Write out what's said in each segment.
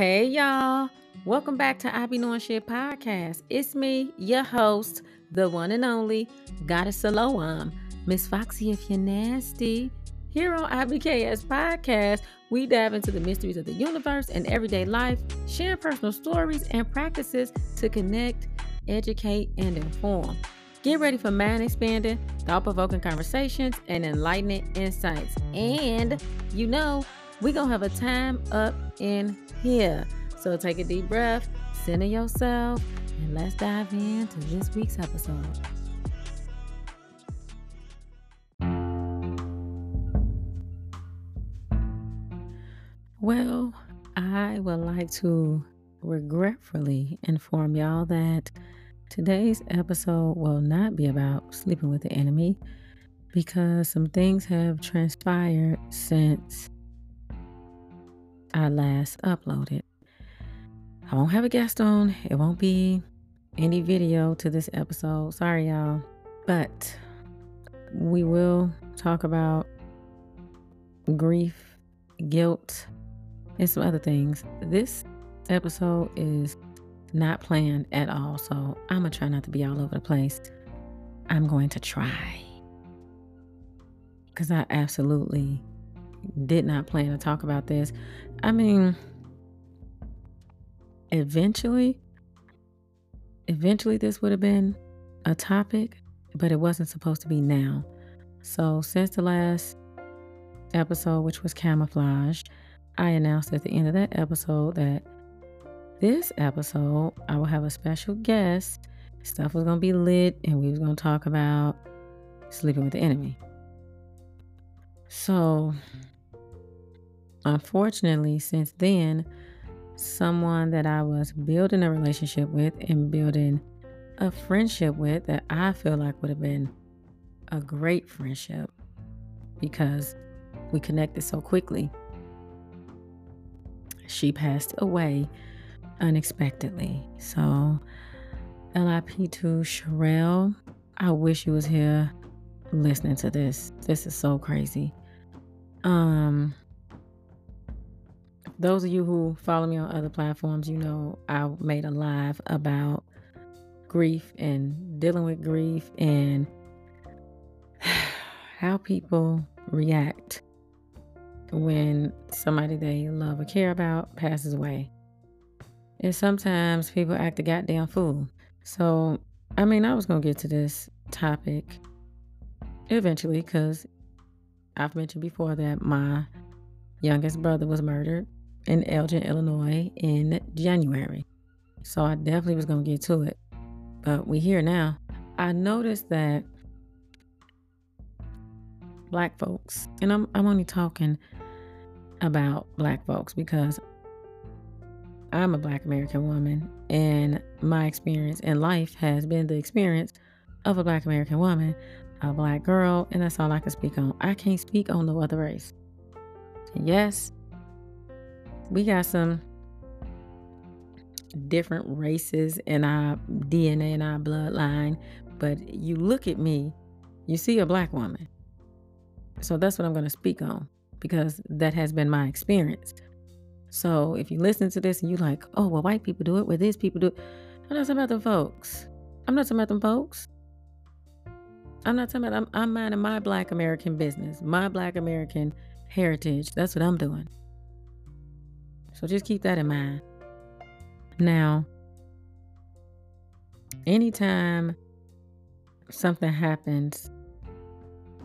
Hey y'all, welcome back to I Be Knowing Shit podcast. It's me, your host, the one and only Goddess Siloam, Miss Foxy if you're nasty. Here on IBKS podcast, we dive into the mysteries of the universe and everyday life, share personal stories and practices to connect, educate, and inform. Get ready for mind expanding, thought provoking conversations, and enlightening insights. And you know, we're going to have a time up in here. So take a deep breath, center yourself, and let's dive into this week's episode. Well, I would like to regretfully inform y'all that today's episode will not be about sleeping with the enemy because some things have transpired since I last uploaded. I won't have a guest on. It won't be any video to this episode. Sorry, y'all. But we will talk about grief, guilt, and some other things. This episode is not planned at all, so I'm gonna try not to be all over the place. I'm going to try because I absolutely did not plan to talk about this. I mean, eventually, eventually, this would have been a topic, but it wasn't supposed to be now. So, since the last episode, which was camouflage, I announced at the end of that episode that this episode I will have a special guest. Stuff was gonna be lit, and we was gonna talk about sleeping with the enemy. So, unfortunately, since then, someone that I was building a relationship with and building a friendship with that I feel like would have been a great friendship because we connected so quickly. She passed away unexpectedly. So, LIP to Sherelle, I wish you was here listening to this. This is so crazy. Um, those of you who follow me on other platforms, you know I made a live about grief and dealing with grief and how people react when somebody they love or care about passes away. And sometimes people act a goddamn fool. So, I mean, I was going to get to this topic eventually because I've mentioned before that my youngest brother was murdered in Elgin, Illinois in January. So I definitely was going to get to it. But we here now. I noticed that black folks, and I'm, I'm only talking about black folks because I'm a black American woman, and my experience in life has been the experience of a black American woman, a black girl, and that's all I can speak on. I can't speak on no other race. Yes, we got some different races in our DNA and our bloodline, but you look at me, you see a black woman. So that's what I'm going to speak on because that has been my experience. So if you listen to this and you're like, oh, well, white people do it, well, these people do it. I'm not talking about them folks. I'm not talking about them folks. I'm not talking about, I'm, I'm minding my black American business, my black American heritage. That's what I'm doing. So just keep that in mind. Now, anytime something happens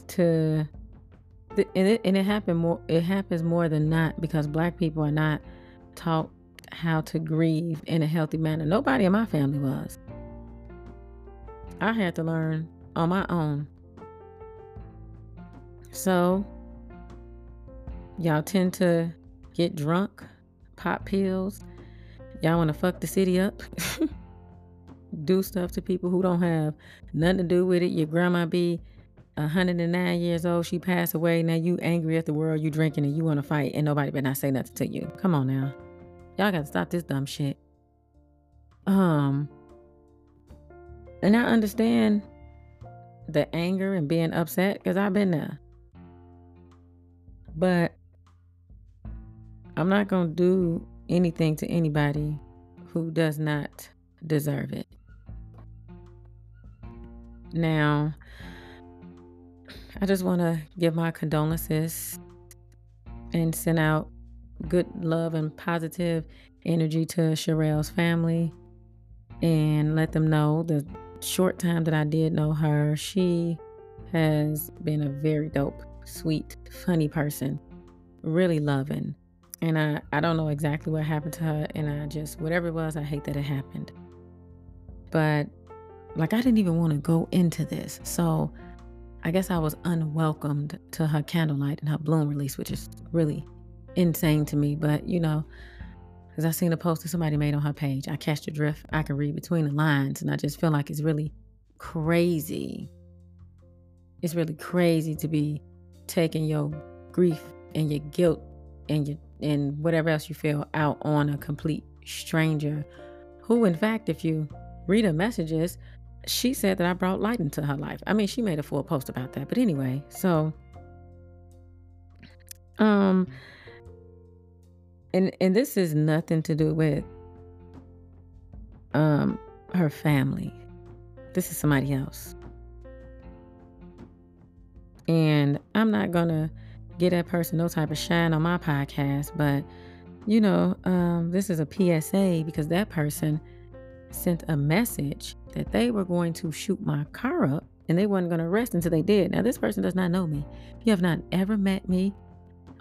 to and it, and it happen more it happens more than not because black people are not taught how to grieve in a healthy manner. Nobody in my family was. I had to learn on my own. So, y'all tend to get drunk pop pills. Y'all want to fuck the city up? do stuff to people who don't have nothing to do with it. Your grandma be 109 years old. She passed away. Now you angry at the world. You drinking and you want to fight, and nobody better not say nothing to you. Come on now, y'all got to stop this dumb shit. Um, and I understand the anger and being upset because I've been there. But I'm not going to do anything to anybody who does not deserve it. Now, I just want to give my condolences and send out good love and positive energy to Sherelle's family and let them know the short time that I did know her, she has been a very dope, sweet, funny person, really loving. And I, I don't know exactly what happened to her. And I just, whatever it was, I hate that it happened. But like, I didn't even want to go into this. So I guess I was unwelcomed to her candlelight and her bloom release, which is really insane to me. But, you know, because I seen a post that somebody made on her page. I catch the drift. I can read between the lines, and I just feel like it's really crazy. It's really crazy to be taking your grief and your guilt and your and whatever else you feel out on a complete stranger who in fact if you read her messages she said that I brought light into her life. I mean, she made a full post about that. But anyway, so um and and this is nothing to do with um her family. This is somebody else. And I'm not gonna get that person no type of shine on my podcast, but you know, um, this is a PSA because that person sent a message that they were going to shoot my car up and they weren't going to rest until they did. Now, this person does not know me. You have not ever met me.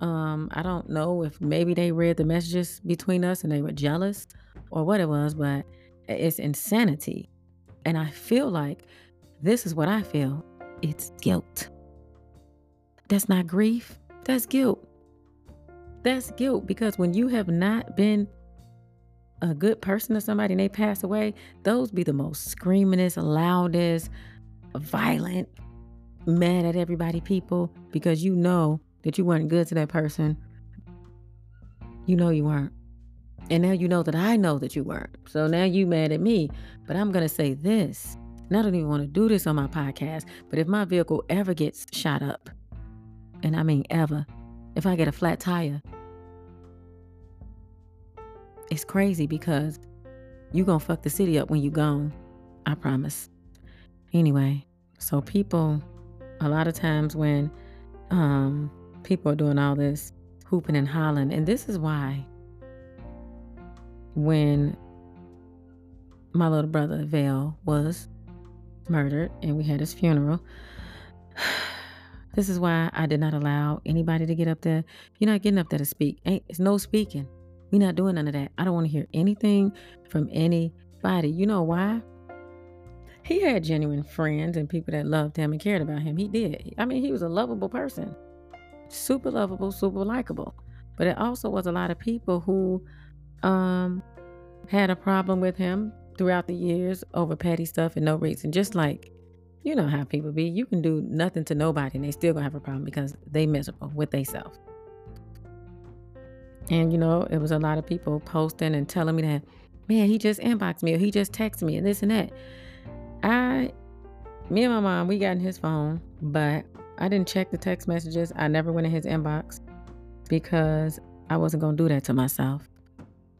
Um, I don't know if maybe they read the messages between us and they were jealous or what it was, but it's insanity. And I feel like this is what I feel it's guilt. That's not grief, that's guilt. That's guilt because when you have not been a good person to somebody and they pass away, those be the most screamingest, loudest, violent, mad at everybody people because you know that you weren't good to that person, you know you weren't. And now you know that I know that you weren't. So now you mad at me. But I'm to say this. And I don't even want to do this on my podcast. But if my vehicle ever gets shot up, and I mean ever, if I get a flat tire, it's crazy because you to fuck the city up when you gone. I promise. Anyway, so people, a lot of times when um, people are doing all this hooping and hollering. And this is why when my little brother Vale was murdered and we had his funeral, this is why I did not allow anybody to get up there. You're not getting up there to speak. Ain't it's no speaking. We're not doing none of that. I don't want to hear anything from anybody. You know why? He had genuine friends and people that loved him and cared about him. He did. I mean, he was a lovable person super lovable, super likable. But it also was a lot of people who um, had a problem with him throughout the years over petty stuff and no reason. Just like, you know how people be. You can do nothing to nobody and they still gonna have a problem because they miserable with themselves. And you know, it was a lot of people posting and telling me that, man, he just inboxed me or he just texted me and this and that. I, me and my mom, we got in his phone, but I didn't check the text messages. I never went in his inbox because I wasn't to do that to myself.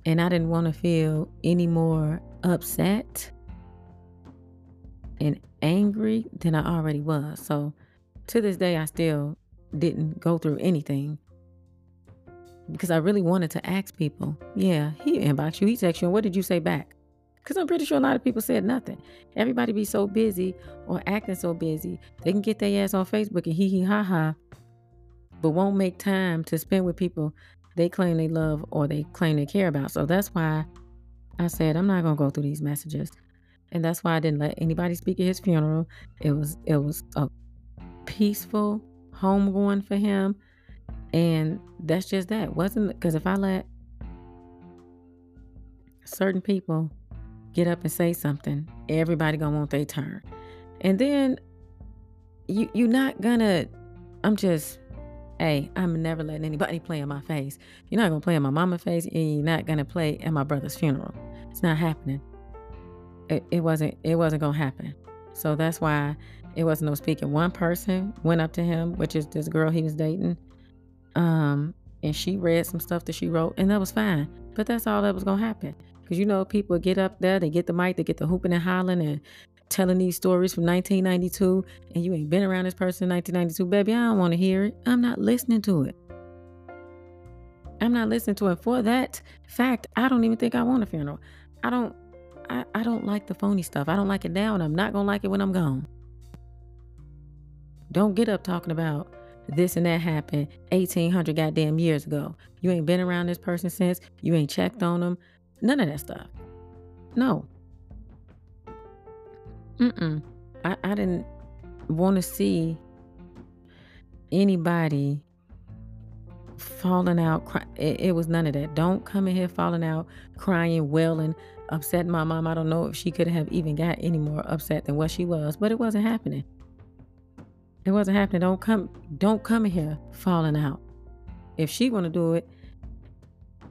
And I didn't want to feel any more upset and angry than I already was. So to this day, I still didn't go through anything because I really wanted to ask people, yeah, he inboxed you, he texted you, and what did you say back? Because I'm pretty sure a lot of people said nothing. Everybody be so busy or acting so busy, they can get their ass on Facebook and hee hee ha ha, but won't make time to spend with people they claim they love or they claim they care about. So that's why I said I'm not gonna go through these messages. And that's why I didn't let anybody speak at his funeral. It was it was a peaceful homegoing for him. And that's just that. Wasn't because if I let certain people get up and say something, everybody gonna want their turn. And then you you're not gonna I'm just hey, I'm never letting anybody play in my face. You're not gonna play in my mama's face and you're not gonna play at my brother's funeral. It's not happening. It, wasn't it wasn't gonna happen. So that's why it wasn't no speaking. One person went up to him, which is this girl he was dating. Um, and she read some stuff that she wrote, and that was fine. But that's all that was gonna happen. Because you know, people get up there, they get the mic, they get the hooping and hollering and telling these stories from 1992, and you ain't been around this person in 1992, baby. I don't want to hear it. I'm not listening to it. I'm not listening to it. For that fact, I don't even think I want a funeral. I don't. I, I don't like the phony stuff. I don't like it now, and I'm not gonna like it when I'm gone. Don't get up talking about this and that happened 1800 goddamn years ago. You ain't been around this person since. You ain't checked on them. None of that stuff. No. Mm-mm. I, I didn't want to see anybody falling out. Cry- it, it, was none of that. Don't come in here falling out, crying, wailing, upsetting my mom. I don't know if she could have even got any more upset than what she was, but it wasn't happening. It wasn't happening. Don't come don't come in here falling out. If she wanna do it,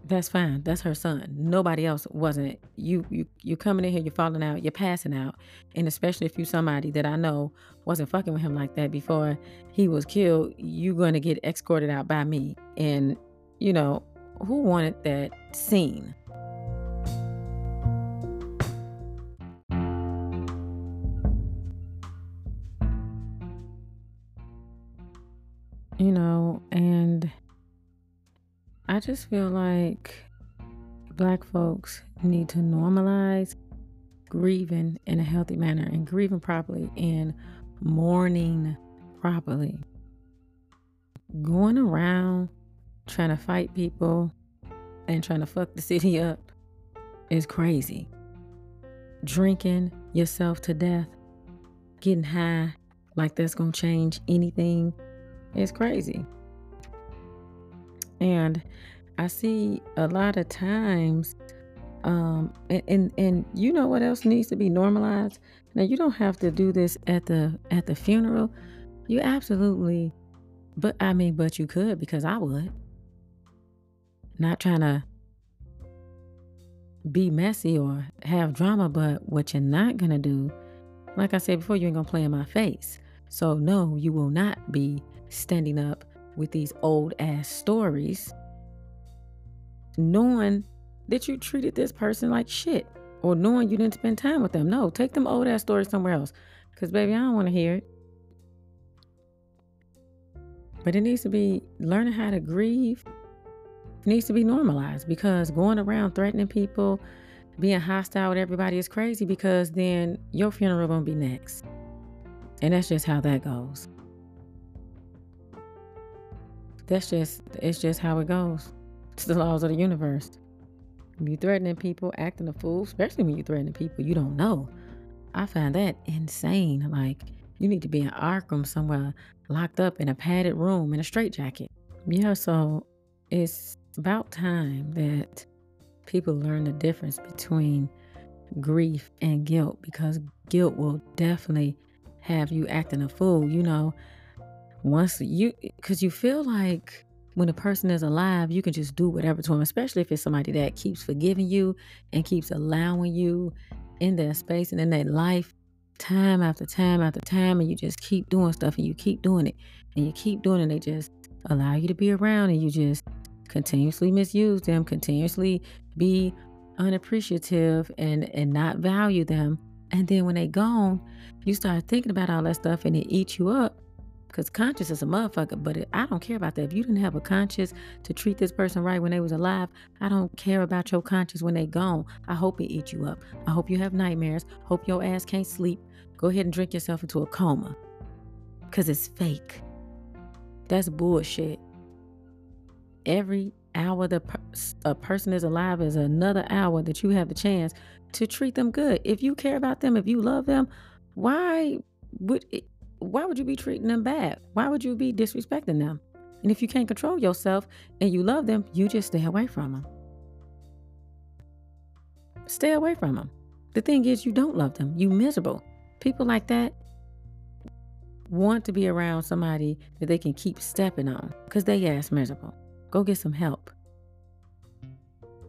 that's fine. That's her son. Nobody else wasn't. You you you coming in here, you're falling out, you're passing out. And especially if you somebody that I know wasn't fucking with him like that before he was killed, you're gonna get escorted out by me. And, you know, who wanted that scene? Just feel like black folks need to normalize grieving in a healthy manner and grieving properly and mourning properly. Going around trying to fight people and trying to fuck the city up is crazy. Drinking yourself to death, getting high like that's gonna change anything is crazy. And I see a lot of times, um, and, and and you know what else needs to be normalized. Now you don't have to do this at the at the funeral. You absolutely, but I mean, but you could because I would. Not trying to be messy or have drama, but what you're not gonna do, like I said before, you ain't gonna play in my face. So no, you will not be standing up with these old ass stories, knowing that you treated this person like shit or knowing you didn't spend time with them. No, take them old ass stories somewhere else. Because, baby, I don't want to hear it. But it needs to be learning how to grieve needs to be normalized because going around threatening people, being hostile with everybody is crazy because then your funeral gonna be next. And that's just how that goes. That's just it's just how it goes. It's the laws of the universe. When you threatening people, acting a fool, especially when you threatening people you don't know. I find that insane. Like you need to be in Arkham somewhere, locked up in a padded room in a straitjacket. Yeah, so it's about time that people learn the difference between grief and guilt because guilt will definitely have you acting a fool. You know, once you because you feel like when a person is alive you can just do whatever to them especially if it's somebody that keeps forgiving you and keeps allowing you in their space and in their life time after time after time and you just keep doing stuff and you keep doing it and you keep doing it and they just allow you to be around and you just continuously misuse them continuously be unappreciative and and not value them. And then when they gone you start thinking about all that stuff and it eats you up because conscience is a motherfucker, but it, I don't care about that. If you didn't have a conscience to treat this person right when they was alive, I don't care about your conscience when they gone. I hope it eat you up. I hope you have nightmares. Hope your ass can't sleep. Go ahead and drink yourself into a coma. Because it's fake. That's bullshit. Every hour the per- a person is alive is another hour that you have the chance to treat them good. If you care about them, if you love them, why would it, why would you be treating them bad? Why would you be disrespecting them? And if you can't control yourself and you love them, you just stay away from them. Stay away from them. The thing is, you don't love them. You miserable. People like that want to be around somebody that they can keep stepping on because they ass miserable. Go get some help.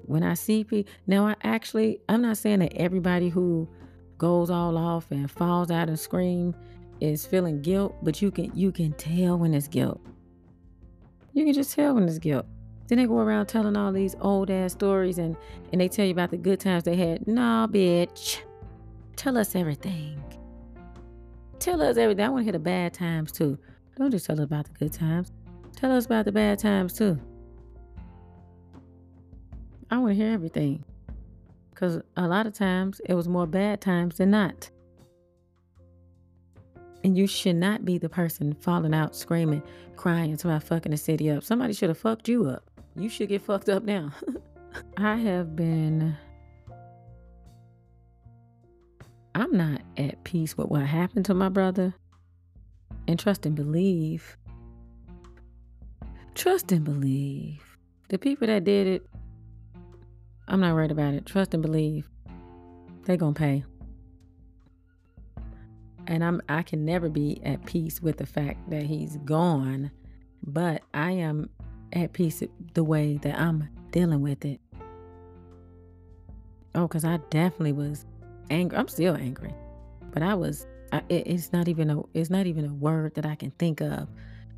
When I see people, now I actually, I'm not saying that everybody who goes all off and falls out and scream is feeling guilt, but you can you can tell when it's guilt. You can just tell when it's guilt. Then they go around telling all these old ass stories and, and they tell you about the good times they had. Nah, bitch. Tell us everything. Tell us everything. I want to hear the bad times too. Don't just tell us about the good times. Tell us about the bad times too. I want to hear everything. Because a lot of times it was more bad times than not. And you should not be the person falling out, screaming, crying, about fucking the city up. Somebody should have fucked you up. You should get fucked up now. I have been. I'm not at peace with what happened to my brother. And trust and believe. Trust and believe. The people that did it, I'm not worried about it. Trust and believe. They gonna pay and I'm I can never be at peace with the fact that he's gone, but I am at peace the way that I'm dealing with it. Oh, cuz I definitely was angry. I'm still angry. But I was I, it, it's not even a it's not even a word that I can think of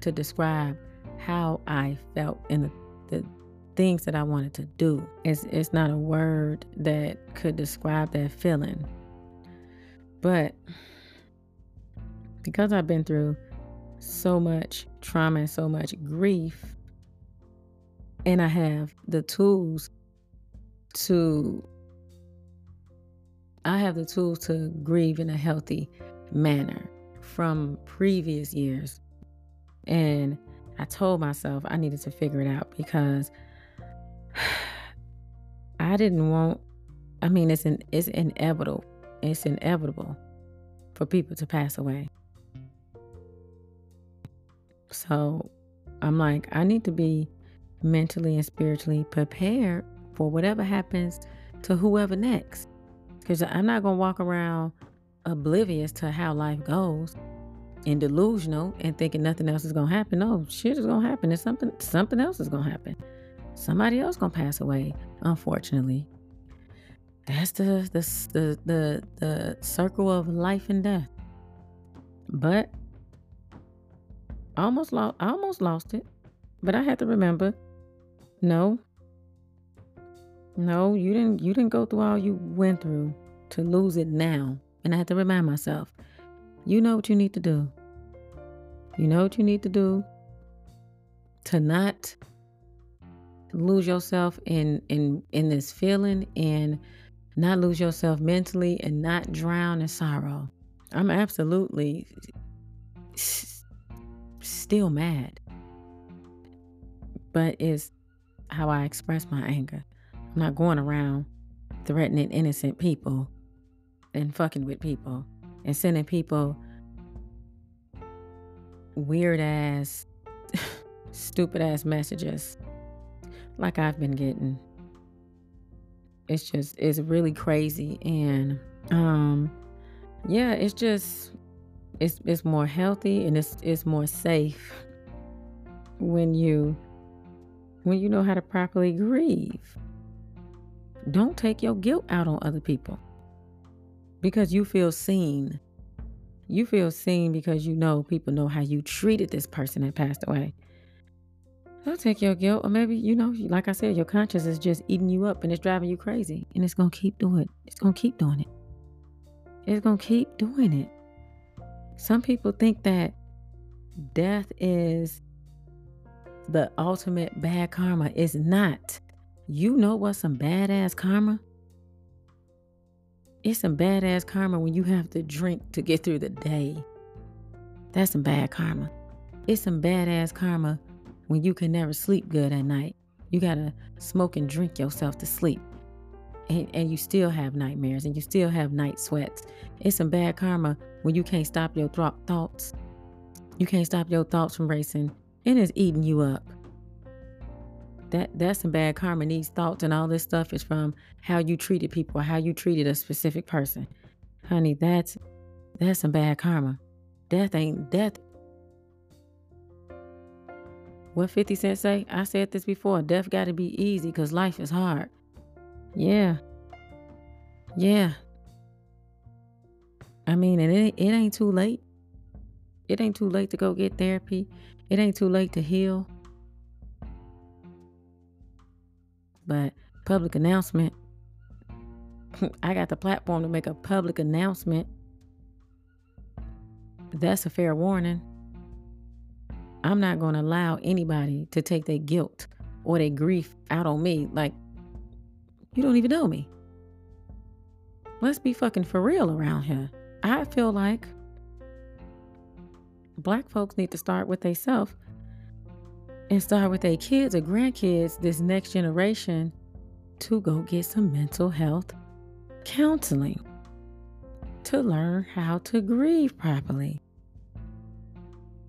to describe how I felt in the, the things that I wanted to do. It's it's not a word that could describe that feeling. But because I've been through so much trauma and so much grief, and I have the tools to I have the tools to grieve in a healthy manner from previous years. And I told myself I needed to figure it out because I didn't want I mean it's an it's inevitable. It's inevitable for people to pass away. So I'm like, I need to be mentally and spiritually prepared for whatever happens to whoever next. Because I'm not going to walk around oblivious to how life goes and delusional and thinking nothing else is going to happen. No, shit is going to happen. And something, something else is going to happen. Somebody else is going to pass away, unfortunately. That's the, the, the, the, the circle of life and death. But Almost lost I almost lost it. But I had to remember, no. No, you didn't you didn't go through all you went through to lose it now. And I had to remind myself, you know what you need to do. You know what you need to do to not lose yourself in in in this feeling and not lose yourself mentally and not drown in sorrow. I'm absolutely still mad. But it's how I express my anger. I'm not going around threatening innocent people and fucking with people and sending people weird ass, stupid ass messages like I've been getting. It's just, it's really crazy. And, um, yeah, it's just it's it's more healthy and it's it's more safe when you when you know how to properly grieve. Don't take your guilt out on other people because you feel seen. You feel seen because you know people know how you treated this person that passed away. Don't take your guilt, or maybe you know, like I said, your conscience is just eating you up and it's driving you crazy, and it's gonna keep doing it. It's gonna keep doing it. It's gonna keep doing it. Some people think that death is the ultimate bad karma. It's not. You know what's some badass karma? It's some badass karma when you have to drink to get through the day. That's some bad karma. It's some badass karma when you can never sleep good at night. You gotta smoke and drink yourself to sleep. And, and you still have nightmares and you still have night sweats. It's some bad karma when you can't stop your th- thoughts. You can't stop your thoughts from racing, and it's eating you up. That that's some bad karma. these thoughts and all this stuff is from how you treated people how you treated a specific person. Honey, that's that's some bad karma. Death ain't death. What 50 Cent say? I said this before. Death got to be easy because life is hard. Yeah. Yeah. I mean, and it, it ain't too late. It ain't too late to go get therapy. It ain't too late to heal. but public announcement. I got the platform to make a public announcement. That's a fair warning. I'm not going to allow anybody to take their guilt or their grief out on me. Like, you don't even know me. Let's be fucking for real around here. I feel like black folks need to start with themselves and start with their kids or grandkids, this next generation, to go get some mental health counseling to learn how to grieve properly.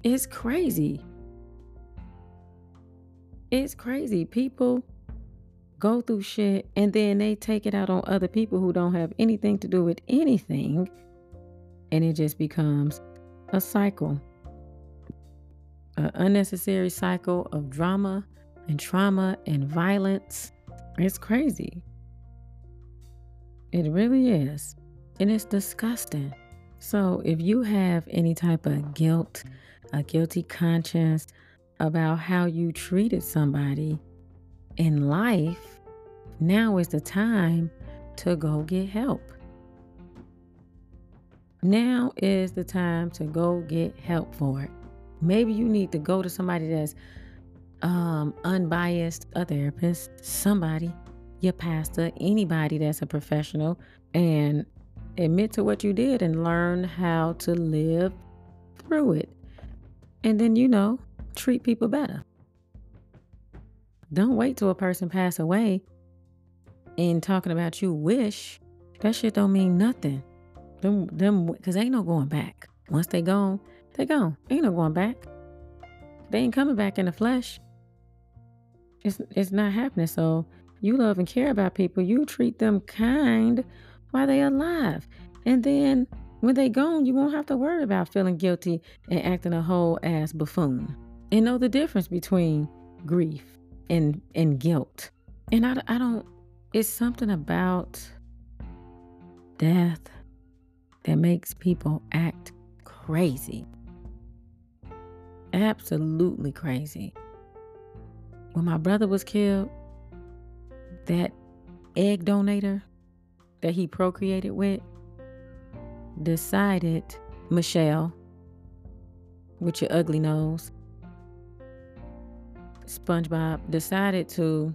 It's crazy. It's crazy. People go through shit and then they take it out on other people who don't have anything to do with anything. And it just becomes a cycle an unnecessary cycle of drama and trauma and violence. It's crazy. It really is. And it's disgusting. So, if you have any type of guilt, a guilty conscience about how you treated somebody in life, now is the time to go get help. Now is the time to go get help for it. Maybe you need to go to somebody that's um, unbiased, a therapist, somebody, your pastor, anybody that's a professional, and admit to what you did and learn how to live through it. And then, you know, treat people better. Don't wait till a person pass away and talking about you wish. That shit don't mean nothing. Them, them, cause ain't no going back. Once they gone, they gone. Ain't no going back. They ain't coming back in the flesh. It's it's not happening. So you love and care about people. You treat them kind while they alive. And then when they gone, you won't have to worry about feeling guilty and acting a whole ass buffoon. And know the difference between grief and and guilt. And I, I don't it's something about death that makes people act crazy absolutely crazy. When my brother was killed, that egg donator that he procreated with decided, Michelle, with your ugly nose, SpongeBob decided to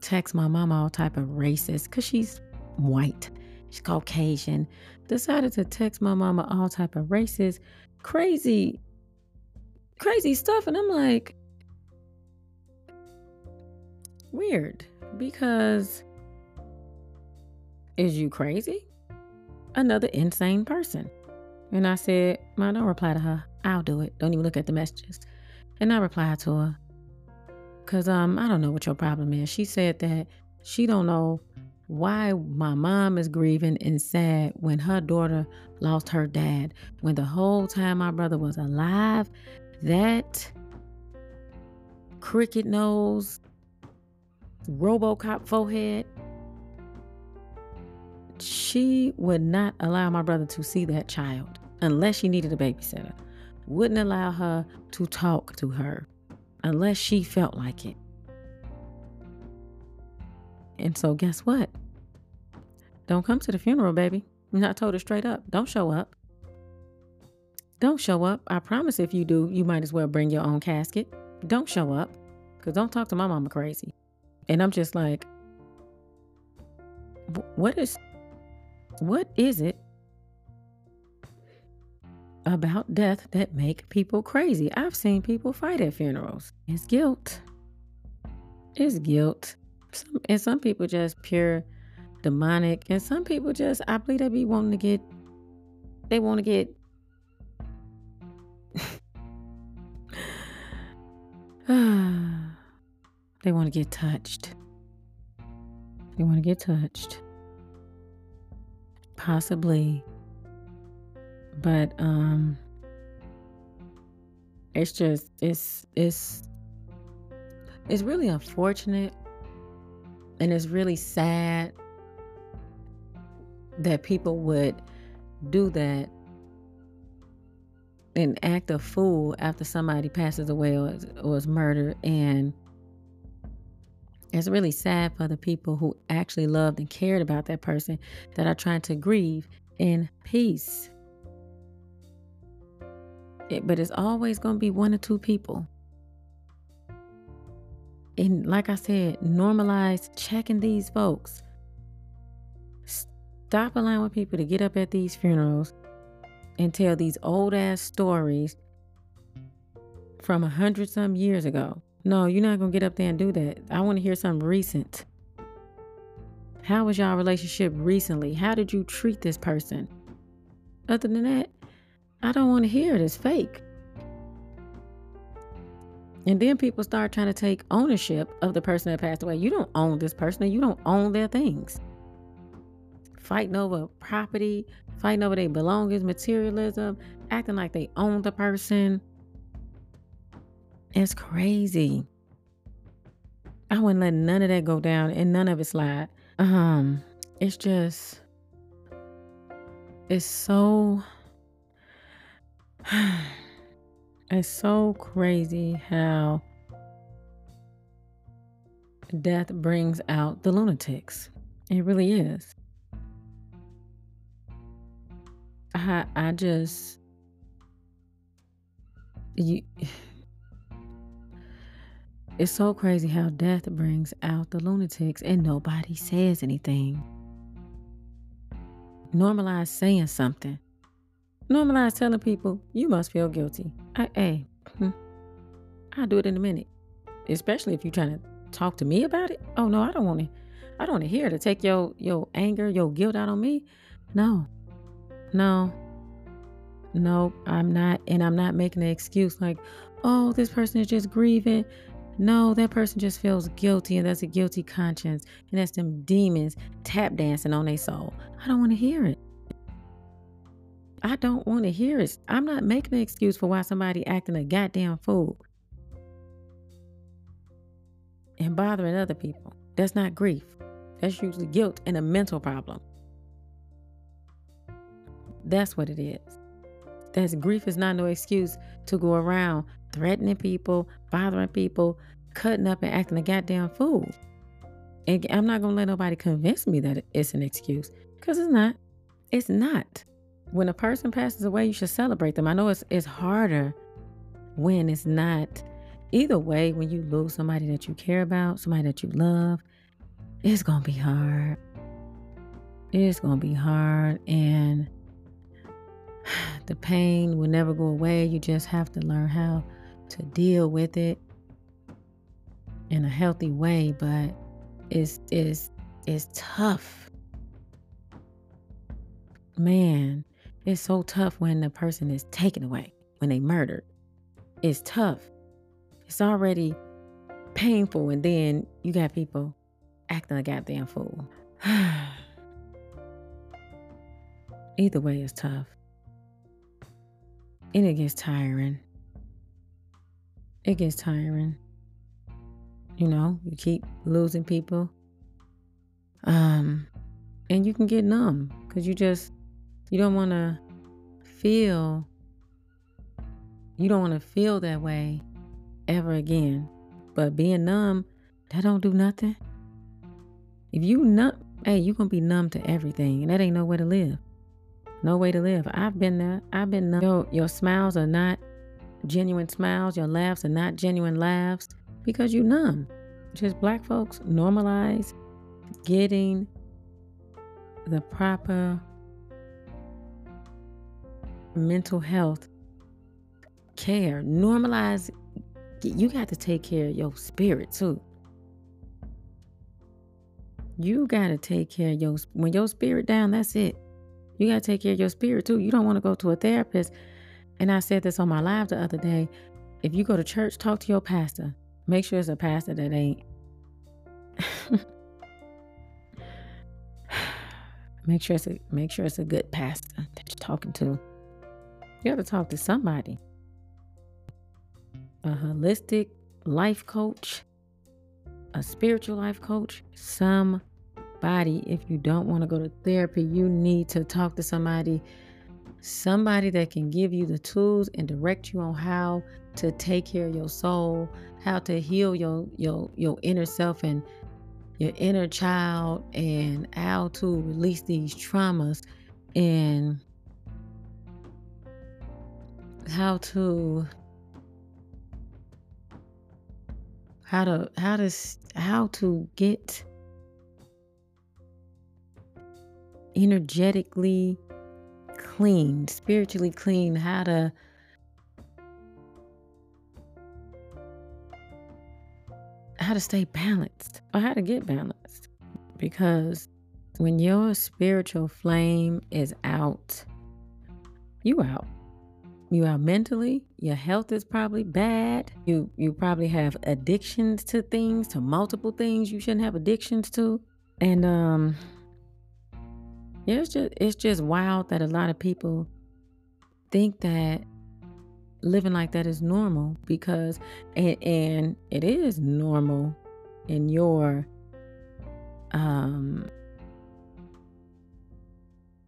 text my mama all type of racist because she's white, she's Caucasian. Decided to text my mama all type of racist, crazy crazy stuff. And I'm like, weird because is you crazy? Another insane person. And I said, Ma, don't reply to her. I'll do it. Don't even look at the messages. And I replied to her. Cause um, I don't know what your problem is. She said that she don't know why my mom is grieving and sad when her daughter lost her dad. When the whole time my brother was alive that cricket nose, Robocop forehead, she would not allow my brother to see that child unless she needed a babysitter. Wouldn't allow her to talk to her unless she felt like it. And so, guess what? Don't come to the funeral, baby. And I told her straight up, don't show up. Don't show up. I promise if you do, you might as well bring your own casket. Don't show up. Because don't talk to my mama crazy. And I'm just like, what is, what is it about death that make people crazy? I've seen people fight at funerals. It's guilt. It's guilt. Some, and some people just pure demonic. And some people just, I believe they be wanting to get, they want to get they want to get touched. They want to get touched. Possibly. But um it's just it's it's it's really unfortunate and it's really sad that people would do that and act a fool after somebody passes away or, or is murdered and It's really sad for the people who actually loved and cared about that person that are trying to grieve in peace. It, but it's always going to be one or two people. And like I said, normalize checking these folks. Stop allowing people to get up at these funerals and tell these old ass stories from a hundred some years ago. No, you're not gonna get up there and do that. I want to hear something recent. How was y'all relationship recently? How did you treat this person? Other than that, I don't want to hear it. It's fake. And then people start trying to take ownership of the person that passed away. You don't own this person, you don't own their things. Fighting over property, fighting over their belongings, materialism, acting like they own the person. It's crazy. I wouldn't let none of that go down and none of it slide. Um, it's just it's so it's so crazy how death brings out the lunatics. It really is. I I just you it's so crazy how death brings out the lunatics and nobody says anything. Normalize saying something. Normalize telling people you must feel guilty. I, hey, hmm, I'll do it in a minute. Especially if you're trying to talk to me about it. Oh no, I don't want to. I don't want to hear to take your your anger, your guilt out on me. No, no, no. I'm not, and I'm not making an excuse like, oh, this person is just grieving. No, that person just feels guilty and that's a guilty conscience and that's them demons tap dancing on their soul. I don't want to hear it. I don't want to hear it. I'm not making an excuse for why somebody acting a goddamn fool and bothering other people. That's not grief. That's usually guilt and a mental problem. That's what it is. That's grief is not no excuse to go around threatening people, bothering people, cutting up and acting a goddamn fool. And I'm not to let nobody convince me that it's an excuse because it's not. It's not. When a person passes away, you should celebrate them. I know it's, it's harder when it's not. Either way, when you lose somebody that you care about, somebody that you love, it's to be hard. It's to be hard. And the pain will never go away. You just have to learn how to deal with it in a healthy way, but it's it's it's tough. Man, it's so tough when the person is taken away, when they murdered. It's tough. It's already painful, and then you got people acting a goddamn fool. Either way, it's tough. And it gets tiring. It gets tiring. You know, you keep losing people. Um, and you can get numb because you just you don't want to feel you don't want to feel that way ever again. But being numb, that don't do nothing. If you numb, hey, you gonna be numb to everything, and that ain't no way to live. No way to live. I've been there. I've been numb. Your, your smiles are not genuine smiles. Your laughs are not genuine laughs because you numb. Just black folks normalize getting the proper mental health care. Normalize you got to take care of your spirit too. You got to take care of your when your spirit down, that's it. You got to take care of your spirit too. You don't want to go to a therapist. And I said this on my live the other day. If you go to church, talk to your pastor. Make sure it's a pastor that ain't. make sure it's a make sure it's a good pastor that you're talking to. You got to talk to somebody. A holistic life coach, a spiritual life coach, somebody. If you don't want to go to therapy, you need to talk to somebody somebody that can give you the tools and direct you on how to take care of your soul, how to heal your your your inner self and your inner child and how to release these traumas and how to how to how to how to get energetically clean, spiritually clean, how to how to stay balanced or how to get balanced. Because when your spiritual flame is out, you out. You are mentally, your health is probably bad. You you probably have addictions to things, to multiple things you shouldn't have addictions to. And um yeah, it's just it's just wild that a lot of people think that living like that is normal because and, and it is normal in your um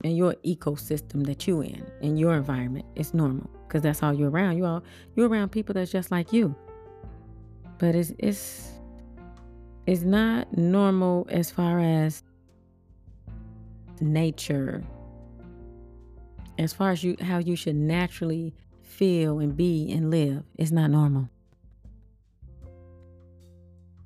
in your ecosystem that you in in your environment it's normal because that's all you're around. You all you're around people that's just like you. But it's it's it's not normal as far as nature. As far as you how you should naturally feel and be and live it's not normal.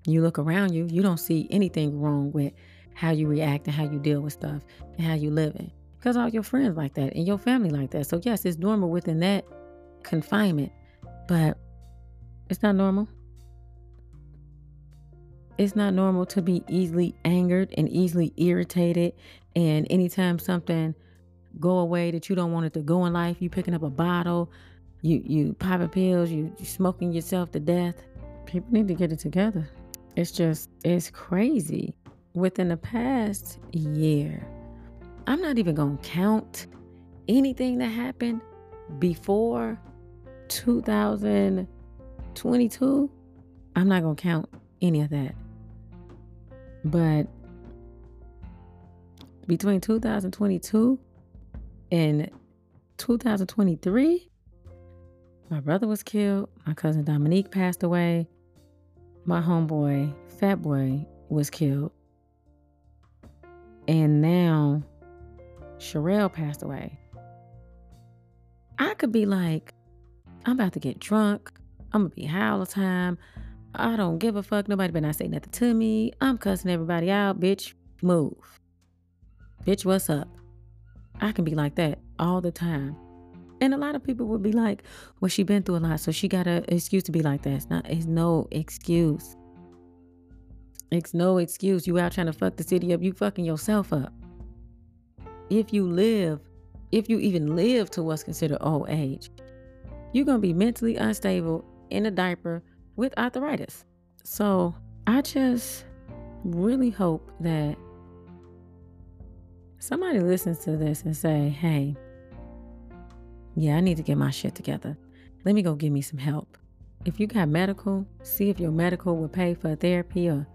You look around you you don't see anything wrong with how you react and how you deal with stuff and how you live it because all your friends like that and your family like that. So yes it's normal within that confinement but it's not normal. It's not normal to be easily angered and easily irritated and anytime something go away that you don't want it to go in life you picking up a bottle you you popping pills you, you smoking yourself to death people need to get it together. It's just it's crazy. Within the past year i'm not even gonna count anything that happened before 2022 i'm not gonna count any of that but between 2022 and 2023, my brother was killed. My cousin Dominique passed away. My homeboy, Fat Boy, was killed. And now Sherelle passed away. I could be like, I'm about to get drunk. I'm gonna be high all the time. I don't give a fuck. Nobody better not say nothing to me. I'm cussing everybody out. Bitch, move. Bitch, what's up? I can be like that all the time. And a lot of people would be like, well, she been through a lot, so she got an excuse to be like that. It's not it's no excuse. It's no excuse. You out trying to fuck the city up, you fucking yourself up. If you live, if you even live to what's considered old age, you're gonna be mentally unstable in a diaper with arthritis. So I just really hope that somebody listens to this and say, hey, yeah, I need to get my shit together. Let me go give me some help. If you got medical, see if your medical will pay for therapy or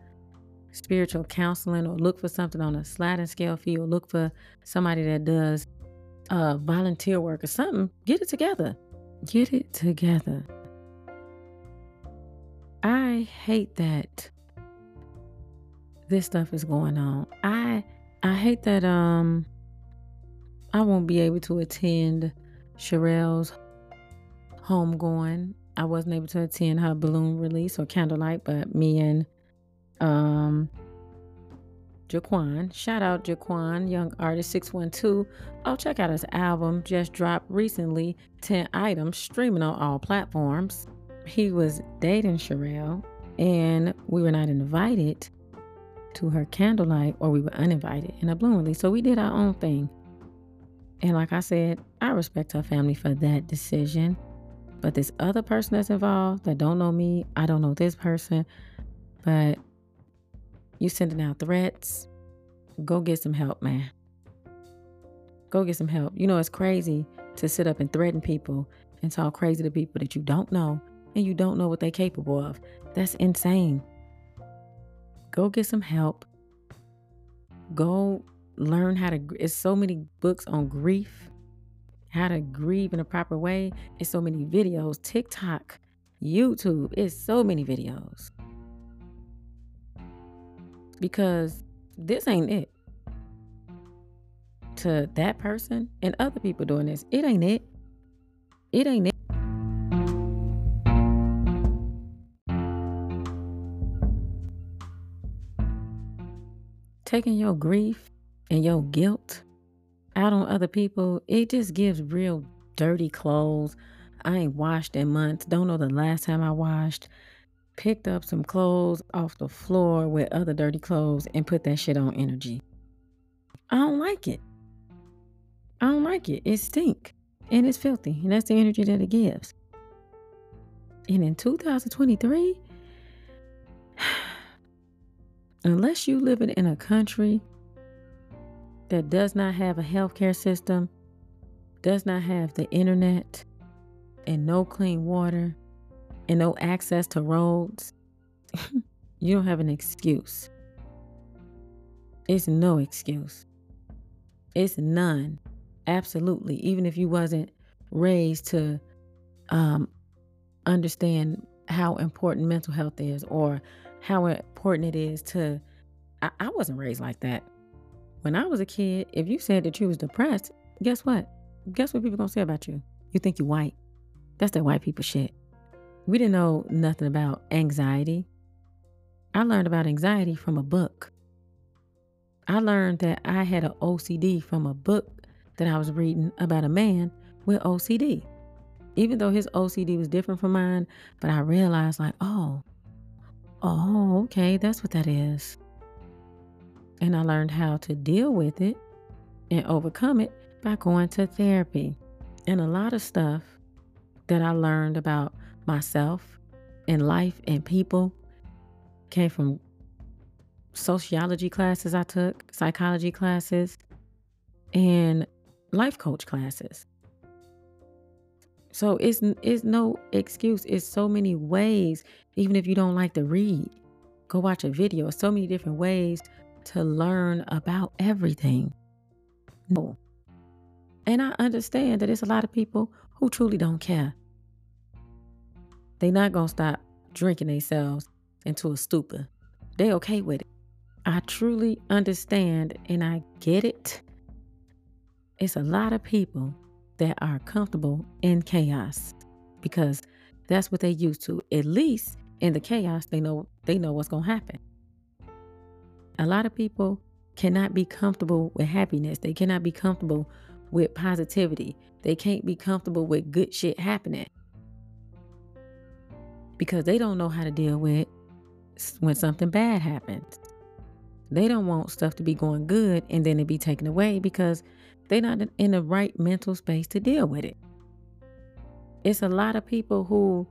spiritual counseling or look for something on a sliding scale or look for somebody that does uh, volunteer work or something. Get it together. Get it together. I hate that this stuff is going on. I I hate that um I won't be able to attend Sherelle's homegoing. I wasn't able to attend her balloon release or candlelight, but me and um Jaquan, shout out Jaquan, young artist 612. Oh, check out his album, just dropped recently, 10 items, streaming on all platforms he was dating Sherelle and we were not invited to her candlelight or we were uninvited in a bloom release. So we did our own thing. And like I said, I respect her family for that decision. But this other person that's involved that don't know me, I don't know this person, but you sending out threats, go get some help, man. Go get some help. You know, it's crazy to sit up and threaten people and talk crazy to people that you don't know and you don't know what they're capable of. That's insane. Go get some help. Go learn how to. It's so many books on grief, how to grieve in a proper way. It's so many videos, TikTok, YouTube. It's so many videos. Because this ain't it. To that person and other people doing this, it ain't it. It ain't it. Taking your grief and your guilt out on other people, it just gives real dirty clothes. I ain't washed in months. Don't know the last time I washed. Picked up some clothes off the floor with other dirty clothes and put that shit on energy. I don't like it. I don't like it. It stink and it's filthy, and that's the energy that it gives. And in 2023, unless you live in a country that does not have a healthcare system, does not have the internet, and no clean water, and no access to roads, you don't have an excuse. It's no excuse. It's none. Absolutely. Even if you wasn't raised to um, understand how important mental health is or how important it is to I, I wasn't raised like that. When I was a kid, if you said that you was depressed, guess what? Guess what people gonna say about you? You think you white. That's that white people shit. We didn't know nothing about anxiety. I learned about anxiety from a book. I learned that I had an OCD from a book that I was reading about a man with OCD. Even though his OCD was different from mine, but I realized, like, oh, oh, okay, that's what that is. And I learned how to deal with it and overcome it by going to therapy. And a lot of stuff that I learned about myself and life and people came from sociology classes I took, psychology classes, and life coach classes. So it's it's no excuse. It's so many ways. Even if you don't like to read, go watch a video. so many different ways to learn about everything. No. And I understand that there's a lot of people who truly don't care. They're not gonna stop drinking themselves into a stupor. They okay with it. I truly understand and I get it. It's a lot of people that are comfortable in chaos because that's what they used to. At least in the chaos, they know they know what's to happen. A lot of people cannot be comfortable with happiness. They cannot be comfortable with positivity. They can't be comfortable with good shit happening because they don't know how to deal with when something bad happens. They don't want stuff to be going good and then it be taken away because they're not in the right mental space to deal with it. It's a lot of people who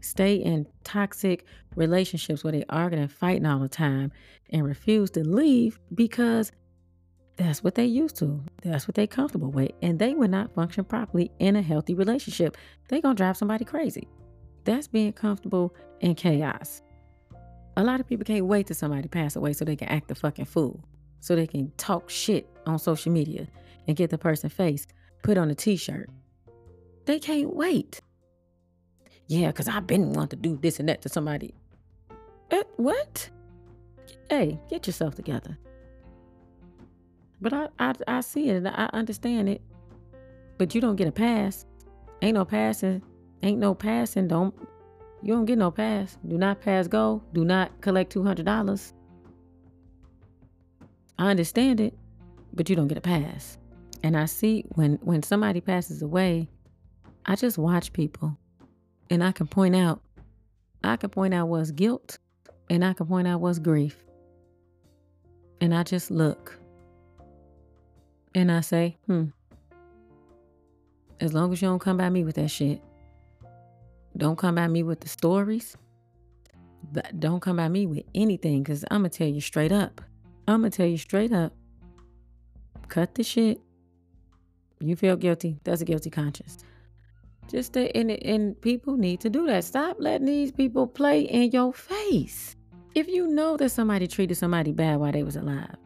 stay in toxic relationships where they arguing and fighting all the time and refuse to leave because that's what they used to. That's what they comfortable with. And they would not function properly in a healthy relationship. They gonna drive somebody crazy. That's being comfortable in chaos. A lot of people can't wait till somebody pass away so they can act the fucking fool so they can talk shit on social media and get the person face put on a t-shirt. They can't wait. Yeah, because I've been wanting to do this and that to somebody. Uh, what? Hey, get yourself together. But I, I, I see it and I understand it. But you don't get a pass. Ain't no passing. Ain't no passing. Don't you don't get no pass. Do not pass go. Do not collect two hundred dollars. I understand it, but you don't get a pass. And I see when when somebody passes away, I just watch people and I can point out I can point out what's guilt and I can point out what's grief. And I just look. And I say, "Hmm. As long as you don't come by me with that shit. Don't come by me with the stories. But don't come by me with anything cuz I'm going to tell you straight up. I'm gonna tell you straight up. Cut the shit. You feel guilty. That's a guilty conscience. Just to, and and people need to do that. Stop letting these people play in your face. If you know that somebody treated somebody bad while they was alive,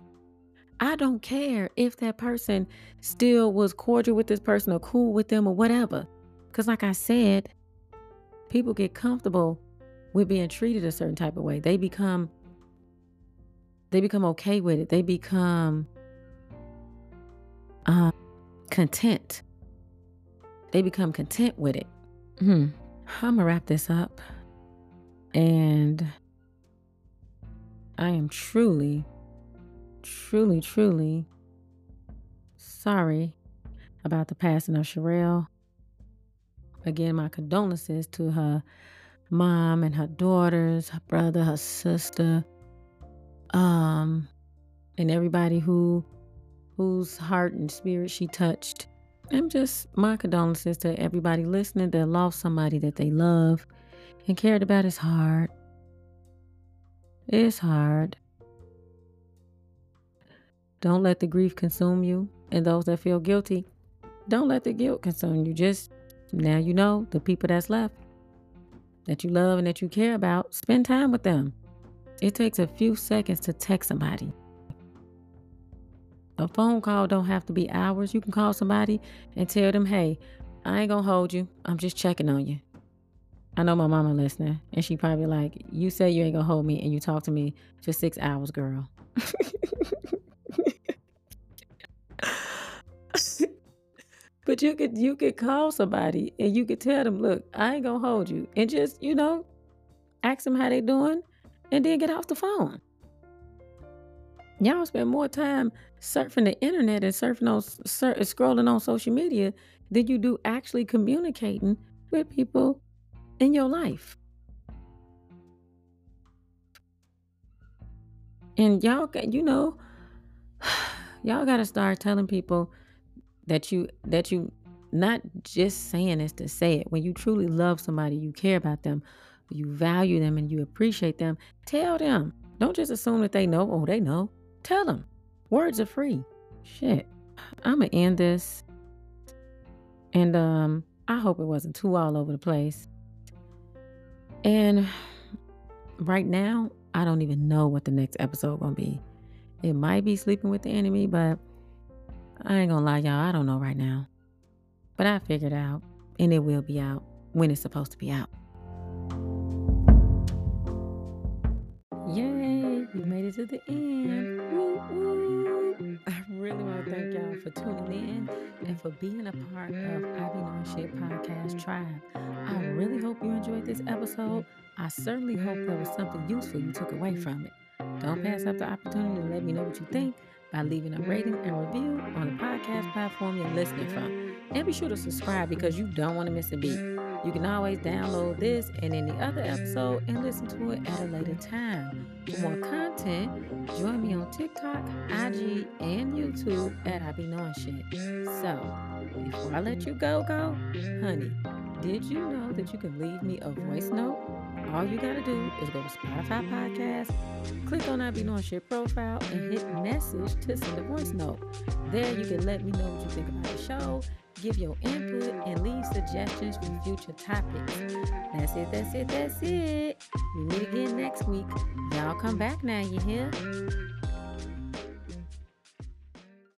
I don't care if that person still was cordial with this person or cool with them or whatever. Because, like I said, people get comfortable with being treated a certain type of way. They become they become okay with it. They become uh, content. They become content with it. Hmm. I'm gonna wrap this up, and I am truly, truly, truly sorry about the passing of Sherelle. Again, my condolences to her mom and her daughters, her brother, her sister, um, and everybody who whose heart and spirit she touched. And just my condolences to everybody listening that lost somebody that they love and cared about. It's hard. It's hard. Don't let the grief consume you. And those that feel guilty, don't let the guilt consume you. Just now you know the people that's left that you love and that you care about, spend time with them. It takes a few seconds to text somebody. A phone call don't have to be hours. You can call somebody and tell them, hey, I ain't gonna hold you. I'm just checking on you. I know my mama listening, and she probably like, you say you ain't gonna hold me and you talk to me for six hours, girl. But you could you could call somebody and you could tell them, look, I ain't gonna hold you. And just, you know, ask them how they doing and then get off the phone. Y'all spend more time surfing the internet and surfing on sur- scrolling on social media than you do actually communicating with people in your life. And y'all, you know, y'all got to start telling people that you that you not just saying this to say it. When you truly love somebody, you care about them, you value them, and you appreciate them. Tell them. Don't just assume that they know. Oh, they know. Tell them. Words are free. Shit. I'm gonna end this, and um, I hope it wasn't too all over the place. And right now, I don't even know what the next episode gonna be. It might be sleeping with the enemy, but I ain't gonna lie, y'all. I don't know right now. But I figured out, and it will be out when it's supposed to be out. Yay, we made it to the end. Woo, woo. I really want to thank y'all for tuning in and for being a part of I Be Knowing Shit Podcast Tribe. I really hope you enjoyed this episode. I certainly hope there was something useful you took away from it. Don't pass up the opportunity to let me know what you think by leaving a rating and review on the podcast platform you're listening from. And be sure to subscribe because you don't want to miss a beat. You can always download this and any other episode and listen to it at a later time. For more content, join me on TikTok, IG, and YouTube at I Be Knowing Shit. So, before I let you go, go, honey, did you know that you can leave me a voice note? All you gotta do is go to Spotify Podcast, click on I Be Knowing Shit profile, and hit message to send a voice note. There you can let me know what you think about the show give your input, and leave suggestions for future topics. That's it, that's it, that's it. We meet again next week. Y'all come back now, you hear?